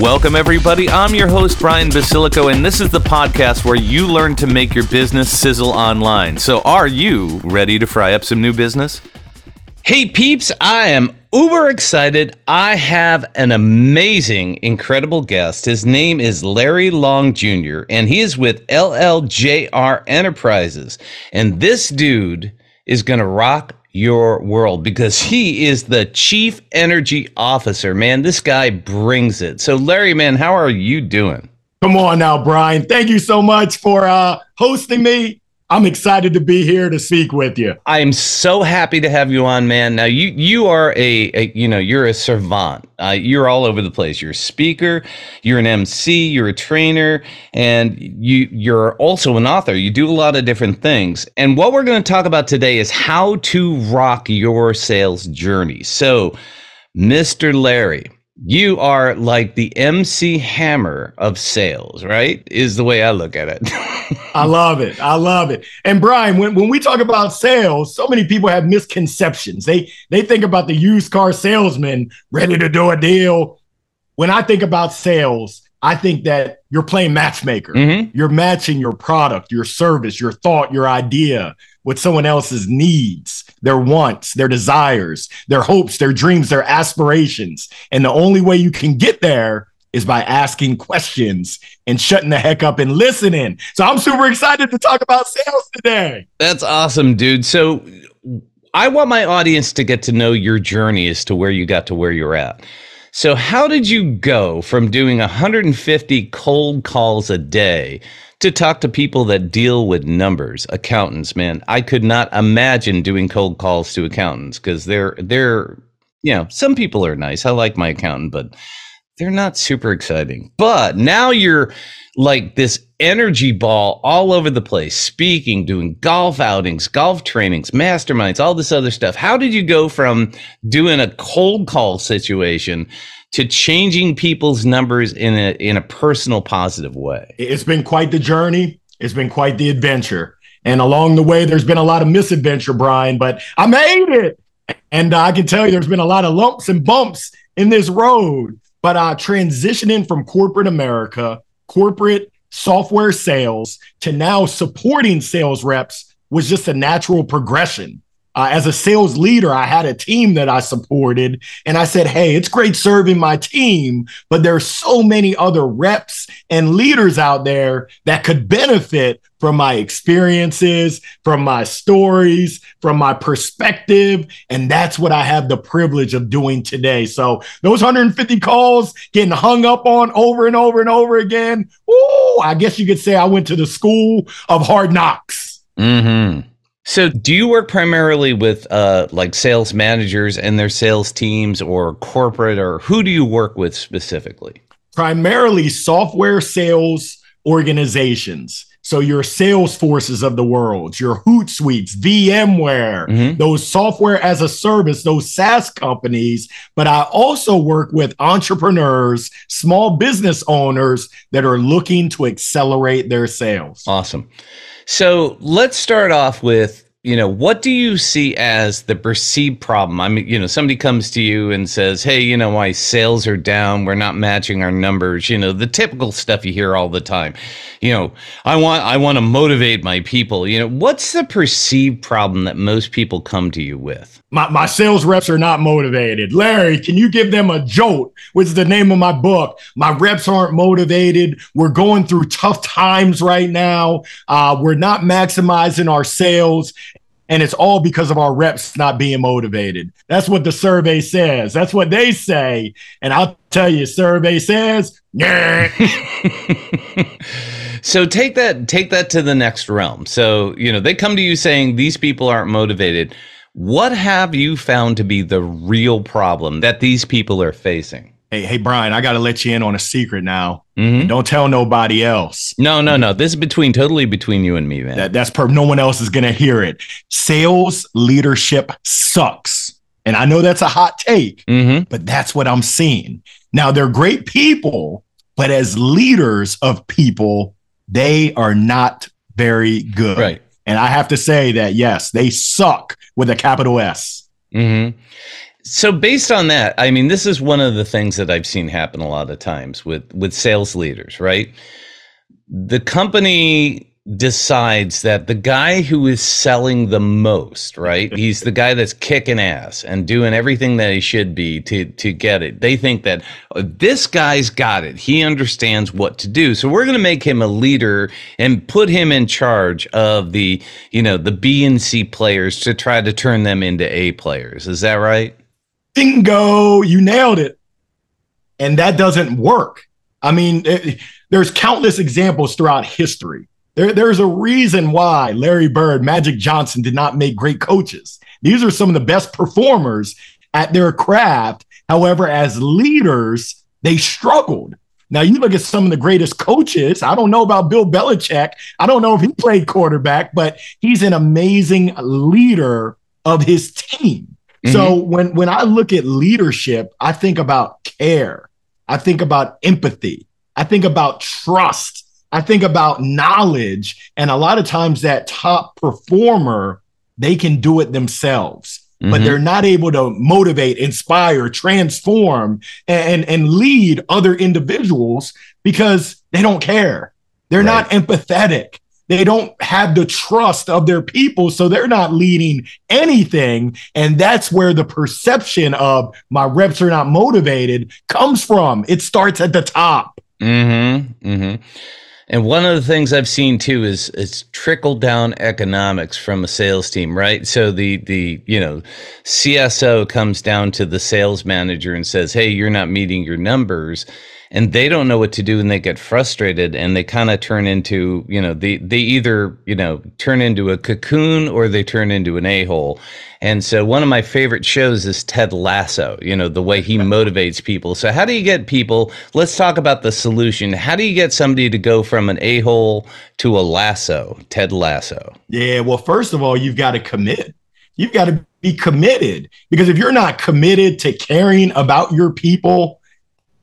Welcome, everybody. I'm your host, Brian Basilico, and this is the podcast where you learn to make your business sizzle online. So, are you ready to fry up some new business? Hey, peeps, I am uber excited. I have an amazing, incredible guest. His name is Larry Long Jr., and he is with LLJR Enterprises. And this dude is going to rock your world because he is the chief energy officer. Man, this guy brings it. So, Larry, man, how are you doing? Come on now, Brian. Thank you so much for uh, hosting me. I'm excited to be here to speak with you. I am so happy to have you on, man. Now you you are a, a you know you're a servant. Uh, you're all over the place. You're a speaker, you're an MC, you're a trainer, and you you're also an author. You do a lot of different things. And what we're going to talk about today is how to rock your sales journey. So, Mr. Larry, you are like the MC Hammer of sales, right? Is the way I look at it. I love it. I love it. And Brian, when, when we talk about sales, so many people have misconceptions. They they think about the used car salesman ready to do a deal. When I think about sales, I think that you're playing matchmaker. Mm-hmm. You're matching your product, your service, your thought, your idea with someone else's needs, their wants, their desires, their hopes, their dreams, their aspirations. And the only way you can get there is by asking questions and shutting the heck up and listening. So I'm super excited to talk about sales today. That's awesome, dude. So I want my audience to get to know your journey as to where you got to where you're at. So, how did you go from doing 150 cold calls a day to talk to people that deal with numbers, accountants, man. I could not imagine doing cold calls to accountants because they're they're you know, some people are nice. I like my accountant, but they're not super exciting. But now you're like this energy ball all over the place, speaking, doing golf outings, golf trainings, masterminds, all this other stuff. How did you go from doing a cold call situation to changing people's numbers in a in a personal positive way? It's been quite the journey. It's been quite the adventure. And along the way, there's been a lot of misadventure, Brian, but I made it. And I can tell you there's been a lot of lumps and bumps in this road. But uh, transitioning from corporate America, corporate software sales to now supporting sales reps was just a natural progression. Uh, as a sales leader, I had a team that I supported, and I said, Hey, it's great serving my team, but there's so many other reps and leaders out there that could benefit from my experiences, from my stories, from my perspective. And that's what I have the privilege of doing today. So, those 150 calls getting hung up on over and over and over again. Ooh, I guess you could say I went to the school of hard knocks. Mm-hmm. So, do you work primarily with uh, like sales managers and their sales teams, or corporate, or who do you work with specifically? Primarily software sales organizations. So, your Salesforces of the world, your Hootsuites, VMware, mm-hmm. those software as a service, those SaaS companies. But I also work with entrepreneurs, small business owners that are looking to accelerate their sales. Awesome. So let's start off with you know what do you see as the perceived problem? I mean you know somebody comes to you and says hey you know my sales are down. We're not matching our numbers. You know the typical stuff you hear all the time. You know i want i want to motivate my people. You know what's the perceived problem that most people come to you with? My, my sales reps are not motivated. Larry can you give them a jolt which is the name of my book? My reps aren't motivated. We're going through tough times right now. Uh, we're not maximizing our sales and it's all because of our reps not being motivated. That's what the survey says. That's what they say. And I'll tell you, survey says, yeah. so take that take that to the next realm. So, you know, they come to you saying these people aren't motivated. What have you found to be the real problem that these people are facing? Hey, hey, Brian, I got to let you in on a secret now. Mhm. Don't tell nobody else. No, no, no. This is between totally between you and me, man. That that's per no one else is gonna hear it. Sales leadership sucks. And I know that's a hot take, mm-hmm. but that's what I'm seeing. Now they're great people, but as leaders of people, they are not very good. Right. And I have to say that yes, they suck with a capital S. Mm-hmm. So based on that, I mean, this is one of the things that I've seen happen a lot of times with with sales leaders, right? The company decides that the guy who is selling the most, right? He's the guy that's kicking ass and doing everything that he should be to to get it. They think that "Oh, this guy's got it. He understands what to do. So we're going to make him a leader and put him in charge of the, you know, the B and C players to try to turn them into A players. Is that right? Bingo, you nailed it. And that doesn't work. I mean, it- there's countless examples throughout history. There, there's a reason why Larry Bird, Magic Johnson did not make great coaches. These are some of the best performers at their craft. However, as leaders, they struggled. Now, you look at some of the greatest coaches. I don't know about Bill Belichick. I don't know if he played quarterback, but he's an amazing leader of his team. So when when I look at leadership, I think about care. I think about empathy. I think about trust. I think about knowledge. And a lot of times that top performer, they can do it themselves. But Mhm. they're not able to motivate, inspire, transform, and, and lead other individuals because they don't care. They're not empathetic. They don't have the trust of their people, so they're not leading anything. And that's where the perception of my reps are not motivated comes from. It starts at the top. Mm-hmm. Mm-hmm. And one of the things I've seen too is it's trickle down economics from a sales team, right? So the the you know CSO comes down to the sales manager and says, "Hey, you're not meeting your numbers." And they don't know what to do and they get frustrated and they kind of turn into, you know, they they either, you know, turn into a cocoon or they turn into an a-hole. And so one of my favorite shows is Ted Lasso, you know, the way he motivates people. So how do you get people, let's talk about the solution. How do you get somebody to go from an a-hole to a lasso, Ted Lasso? Yeah, well, first of all, you've got to commit. You've got to be committed because if you're not committed to caring about your people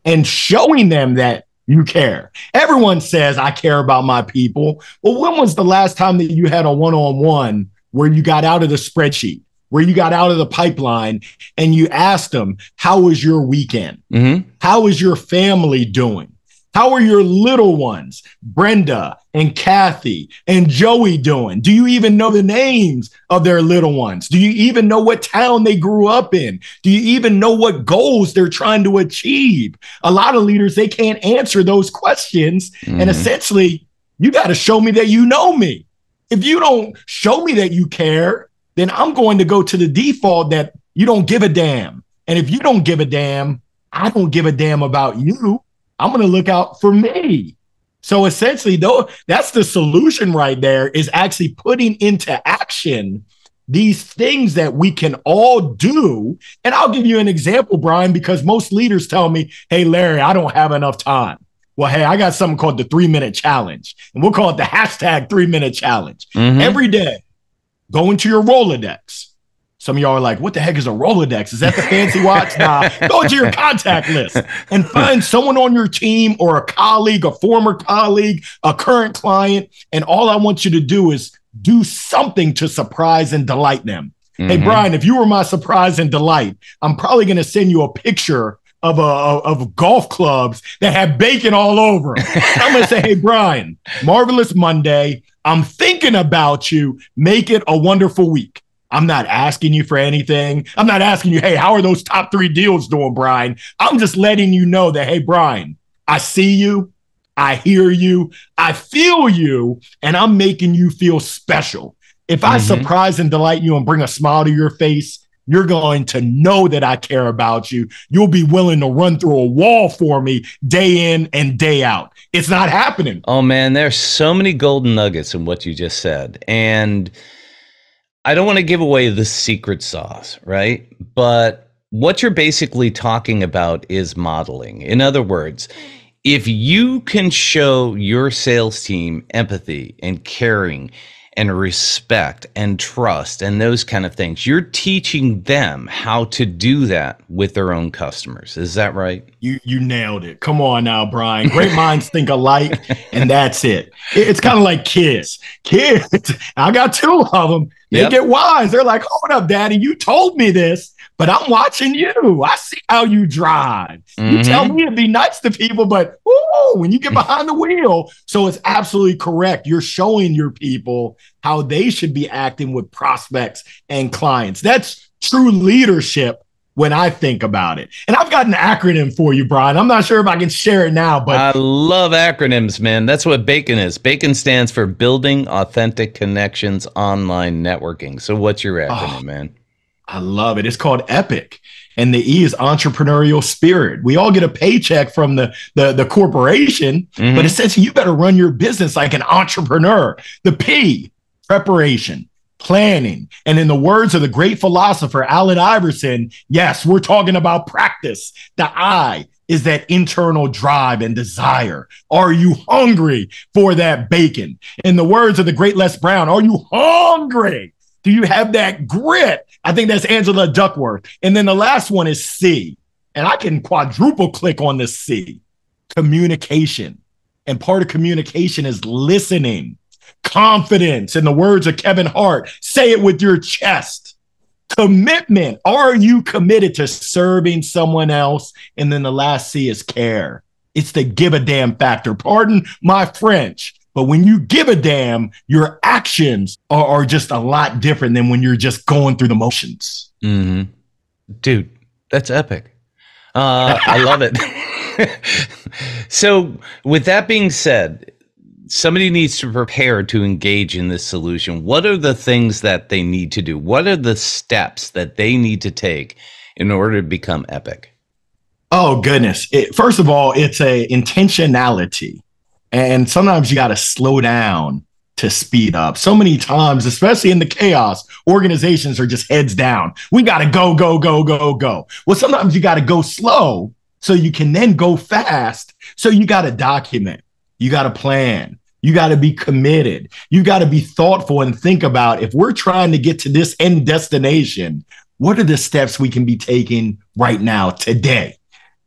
and showing them that you care, everyone says, I care about my people. Well, when was the last time that you had a one on one where you got out of the spreadsheet, where you got out of the pipeline and you asked them, How was your weekend? Mm-hmm. How is your family doing? How are your little ones, Brenda and Kathy and Joey, doing? Do you even know the names of their little ones? Do you even know what town they grew up in? Do you even know what goals they're trying to achieve? A lot of leaders, they can't answer those questions. And Mhm. essentially, you got to show me that you know me. If you don't show me that you care, then I'm going to go to the default that you don't give a damn. And if you don't give a damn, I don't give a damn about you. I'm going to look out for me. So essentially, though, that's the solution right there is actually putting into action these things that we can all do. And I'll give you an example, Brian, because most leaders tell me, Hey, Larry, I don't have enough time. Well, hey, I got something called the three minute challenge, and we'll call it the hashtag three minute challenge. Mhm. Every day, go into your Rolodex. Some of y'all are like, what the heck is a Rolodex? Is that the fancy watch? Nah, go to your contact list and find someone on your team or a colleague, a former colleague, a current client. And all I want you to do is do something to surprise and delight them. Hey, Mhm. Brian, if you were my surprise and delight, I'm probably going to send you a picture of a of golf clubs that have bacon all over them. I'm going to say, hey, Brian, marvelous Monday. I'm thinking about you. Make it a wonderful week. I'm not asking you for anything. I'm not asking you, hey, how are those top three deals doing, Brian? I'm just letting you know that, hey, Brian, I see you. I hear you. I feel you. And I'm making you feel special. If I Mhm. surprise and delight you and bring a smile to your face, you're going to know that I care about you. You'll be willing to run through a wall for me day in and day out. It's not happening. Oh man, there's so many golden nuggets in what you just said. And I don't want to give away the secret sauce, right? But what you're basically talking about is modeling. In other words, if you can show your sales team empathy and caring and respect and trust and those kind of things, you're teaching them how to do that with their own customers. Is that right? You you nailed it. Come on now, Brian. Great minds think alike, and that's it. It's kind of like kids. Kids, I got two of them. They Yep. get wise. They're like, "Hold up, Daddy, you told me this." But I'm watching you. I see how you drive. You Mhm. tell me to be nice to people, but ooh, when you get behind the wheel, so it's absolutely correct. You're showing your people how they should be acting with prospects and clients. That's true leadership when I think about it. And I've got an acronym for you, Brian. I'm not sure if I can share it now, but I love acronyms, man. That's what BACON is. BACON stands for Building Authentic Connections Online Networking. So, what's your acronym, Oh. man? I love it. It's called Epic. And the E is entrepreneurial spirit. We all get a paycheck from the, the, the corporation, Mhm. but says you better run your business like an entrepreneur. The P, preparation, planning. And in the words of the great philosopher Allen Iverson, yes, we're talking about practice. The I is that internal drive and desire. Are you hungry for that bacon? In the words of the great Les Brown, are you hungry? Do you have that grit? I think that's Angela Duckworth. And then the last one is C. And I can quadruple click on the C communication. And part of communication is listening, confidence. In the words of Kevin Hart, say it with your chest. Commitment. Are you committed to serving someone else? And then the last C is care. It's the give a damn factor. Pardon my French, but when you give a damn, your actions are, are just a lot different than when you're just going through the motions. hmm Dude, that's epic. Uh, I love it. so, with that being said, somebody needs to prepare to engage in this solution. What are the things that they need to do? What are the steps that they need to take in order to become epic? Oh goodness! It, first of all, it's a intentionality, and sometimes you got to slow down to speed up. So many times, especially in the chaos, organizations are just heads down. We got to go, go, go, go, go. Well, sometimes you got to go slow so you can then go fast. So you got to document. You got to plan. You got to be committed. You got to be thoughtful and think about if we're trying to get to this end destination, what are the steps we can be taking right now, today,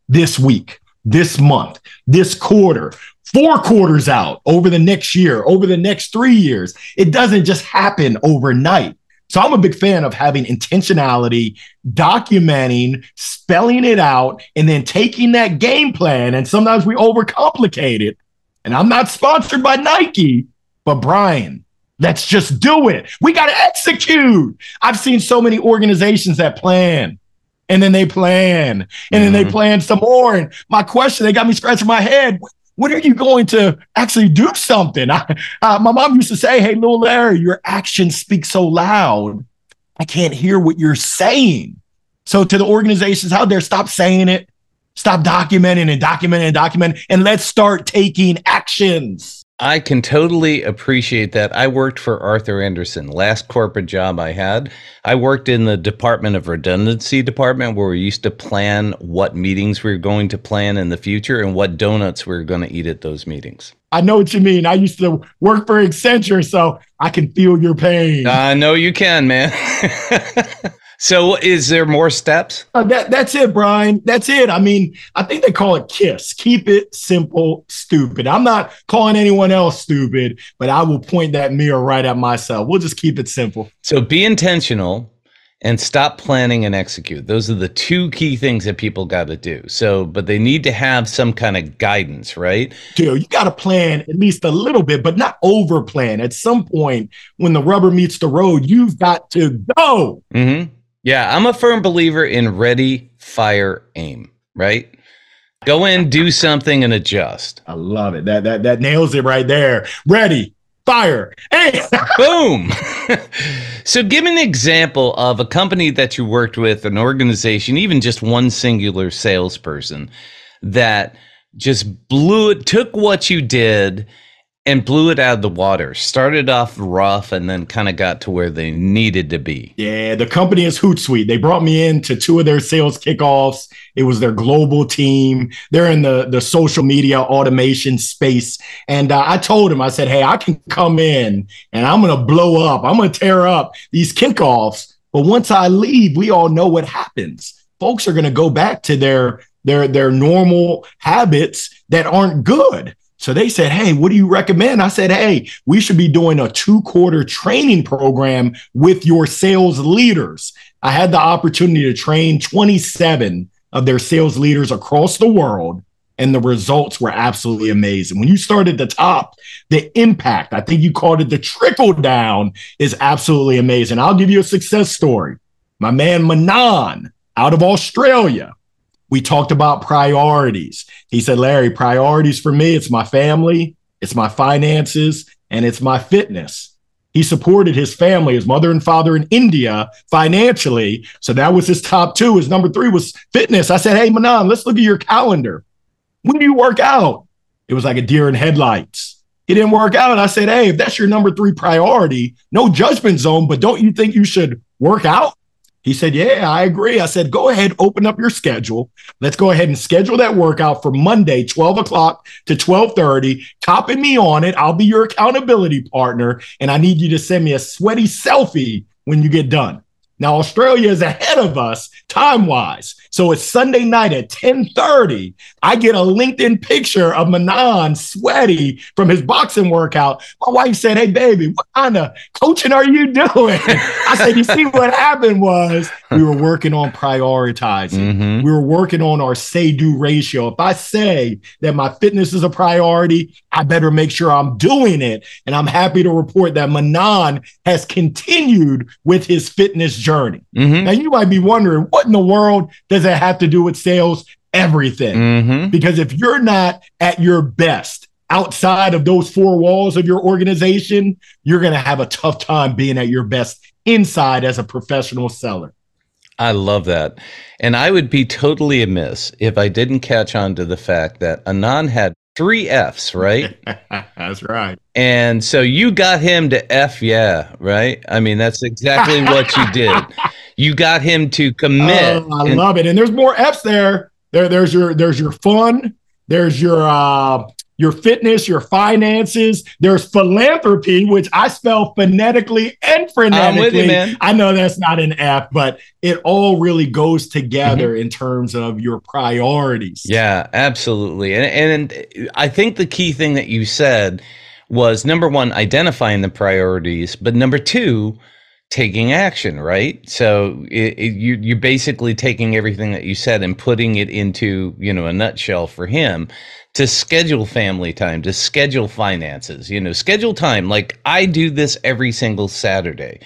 this week, this month, this quarter, four quarters out, over the next year, over the next three years? It doesn't just happen overnight. So I'm a big fan of having intentionality, documenting, spelling it out, and then taking that game plan. And sometimes we overcomplicate it. And I'm not sponsored by Nike, but Brian, let's just do it. We got to execute. I've seen so many organizations that plan and then they plan and then they Mhm. plan some more. And my question, they got me scratching my head. When are you going to actually do something? I, uh, my mom used to say, Hey, little Larry, your actions speak so loud. I can't hear what you're saying. So, to the organizations out there, stop saying it, stop documenting and documenting and documenting, and let's start taking actions. I can totally appreciate that. I worked for Arthur Andersen, last corporate job I had. I worked in the Department of Redundancy department where we used to plan what meetings we were going to plan in the future and what donuts we were going to eat at those meetings. I know what you mean. I used to work for Accenture, so I can feel your pain. I know you can, man. so, is there more steps? Uh, that that's it, Brian. That's it. I mean, I think they call it KISS. Keep it simple, stupid. I'm not calling anyone else stupid, but I will point that mirror right at myself. We'll just keep it simple. So, be intentional and stop planning and execute. Those are the two key things that people got to do. So, but they need to have some kind of guidance, right? Dude, you got to plan at least a little bit, but not over plan. At some point, when the rubber meets the road, you've got to go. hmm Yeah, I'm a firm believer in ready, fire, aim, right? Go in, do something, and adjust. I love it. That that that nails it right there. Ready, fire, hey. Boom. so, give an example of a company that you worked with, an organization, even just one singular salesperson that just blew it, took what you did and blew it out of the water. Started off rough and then kind of got to where they needed to be. Yeah, the company is Hootsuite. They brought me in to two of their sales kickoffs. It was their global team. They're in the, the social media automation space. And uh, I told them, I said, hey, I can come in and I'm going to blow up. I'm going to tear up these kickoffs. But once I leave, we all know what happens. Folks are going to go back to their their their normal habits that aren't good. So they said, Hey, what do you recommend? I said, Hey, we should be doing a two quarter training program with your sales leaders. I had the opportunity to train 27 of their sales leaders across the world, and the results were absolutely amazing. When you start at the top, the impact, I think you called it the trickle down, is absolutely amazing. I'll give you a success story. My man Manan out of Australia we talked about priorities. He said, Larry, priorities for me, it's my family, it's my finances, and it's my fitness. He supported his family, his mother and father in India financially. So that was his top two. His number three was fitness. I said, Hey, Manan, let's look at your calendar. When do you work out? It was like a deer in headlights. He didn't work out. I said, Hey, if that's your number three priority, no judgment zone, but don't you think you should work out? He said, Yeah, I agree. I said, Go ahead, open up your schedule. Let's go ahead and schedule that workout for Monday, 12 o'clock to twelve 12:30. Copy me on it. I'll be your accountability partner. And I need you to send me a sweaty selfie when you get done. Now, Australia is ahead of us time-wise. So it's Sunday night at 10:30. I get a LinkedIn picture of Manan sweaty from his boxing workout. My wife said, Hey baby, what kind of coaching are you doing? I said, You see what happened was we were working on prioritizing. Mhm. We were working on our say-do ratio. If I say that my fitness is a priority, I better make sure I'm doing it. And I'm happy to report that Manan has continued with his fitness journey. Mhm. Now you might be wondering, what in the world does that have to do with sales? Everything. Mhm. Because if you're not at your best outside of those four walls of your organization, you're going to have a tough time being at your best inside as a professional seller. I love that. And I would be totally amiss if I didn't catch on to the fact that Anand had three F's, right? That's right. and so you got him to F, yeah, right? I mean, that's exactly what you did. You got him to commit. Oh, I and- love it. And there's more F's there. There, there's your there's your fun. There's your uh your fitness, your finances. There's philanthropy, which I spell phonetically and with you, man. I know that's not an F, but it all really goes together Mm-hmm. in terms of your priorities. Yeah, absolutely. And and I think the key thing that you said was number one, identifying the priorities, but number two, taking action. Right. So it, it, you you're basically taking everything that you said and putting it into you know a nutshell for him to schedule family time, to schedule finances. You know, schedule time. Like I do this every single Saturday.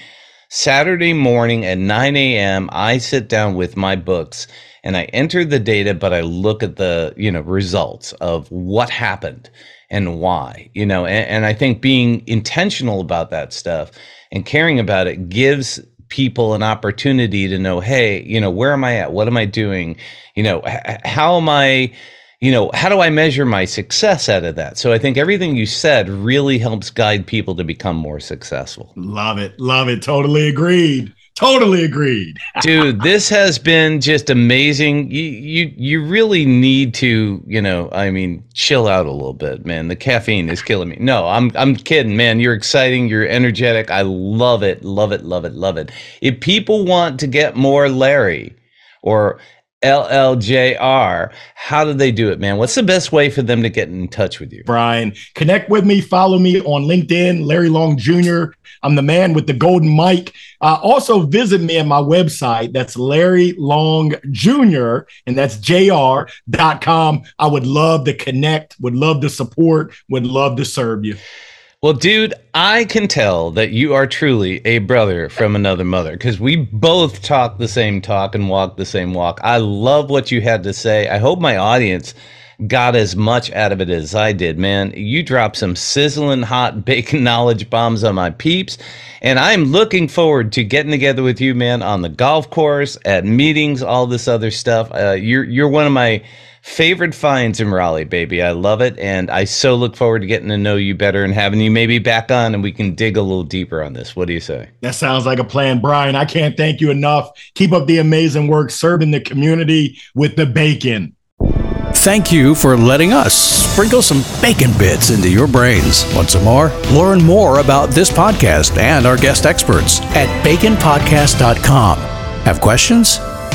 Saturday morning at 9 a.m., I sit down with my books and I enter the data, but I look at the, you know, results of what happened and why, you know, and, and I think being intentional about that stuff and caring about it gives people an opportunity to know, hey, you know, where am I at? What am I doing? You know, h- how am I, you know, how do I measure my success out of that? So I think everything you said really helps guide people to become more successful. Love it. Love it. Totally agreed. Totally agreed. dude this has been just amazing. You you you really need to you know i mean chill out a little bit man. The caffeine is killing me. No i'm i'm kidding man. You're exciting. You're energetic. I love it. Love it. Love it. Love it. If people want to get more larry or LLJR. How do they do it, man? What's the best way for them to get in touch with you? Brian. Connect with me. Follow me on LinkedIn, Larry Long Jr. I'm the man with the golden mic. Uh, also, visit me at my website. That's Larry Long Jr., and that's jr.com. I would love to connect, would love to support, would love to serve you. Well, dude, I can tell that you are truly a brother from another mother because we both talk the same talk and walk the same walk. I love what you had to say. I hope my audience got as much out of it as I did, man. You dropped some sizzling hot bacon knowledge bombs on my peeps. And I'm looking forward to getting together with you, man, on the golf course, at meetings, all this other stuff. Uh, you're you're one of my favorite finds in Raleigh, baby. I love it, and I so look forward to getting to know you better and having you maybe back on, and we can dig a little deeper on this. What do you say? That sounds like a plan, Brian. I can't thank you enough. Keep up the amazing work serving the community with the bacon. Thank you for letting us sprinkle some bacon bits into your brains. Want some more? Learn more about this podcast and our guest experts at baconpodcast.com. Have questions?